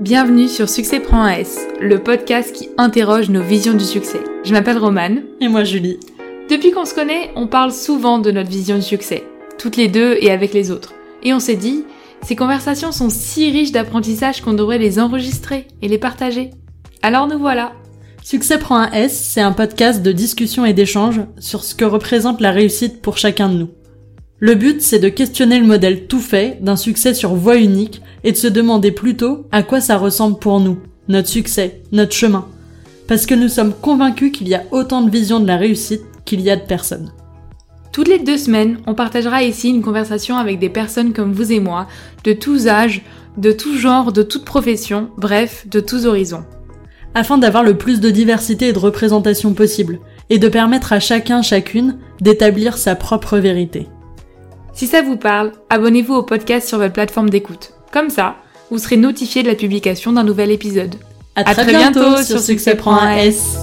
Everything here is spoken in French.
Bienvenue sur Succès prend un S, le podcast qui interroge nos visions du succès. Je m'appelle Romane. Et moi Julie. Depuis qu'on se connaît, on parle souvent de notre vision du succès, toutes les deux et avec les autres. Et on s'est dit, ces conversations sont si riches d'apprentissage qu'on devrait les enregistrer et les partager. Alors nous voilà. Succès prend un S, c'est un podcast de discussion et d'échange sur ce que représente la réussite pour chacun de nous. Le but, c'est de questionner le modèle tout fait d'un succès sur voie unique et de se demander plutôt à quoi ça ressemble pour nous, notre succès, notre chemin. Parce que nous sommes convaincus qu'il y a autant de visions de la réussite qu'il y a de personnes. Toutes les deux semaines, on partagera ici une conversation avec des personnes comme vous et moi, de tous âges, de tout genre, de toute profession, bref, de tous horizons. Afin d'avoir le plus de diversité et de représentation possible, et de permettre à chacun, chacune, d'établir sa propre vérité. Si ça vous parle, abonnez-vous au podcast sur votre plateforme d'écoute. Comme ça, vous serez notifié de la publication d'un nouvel épisode. À, très, bientôt, sur Succès prend un S.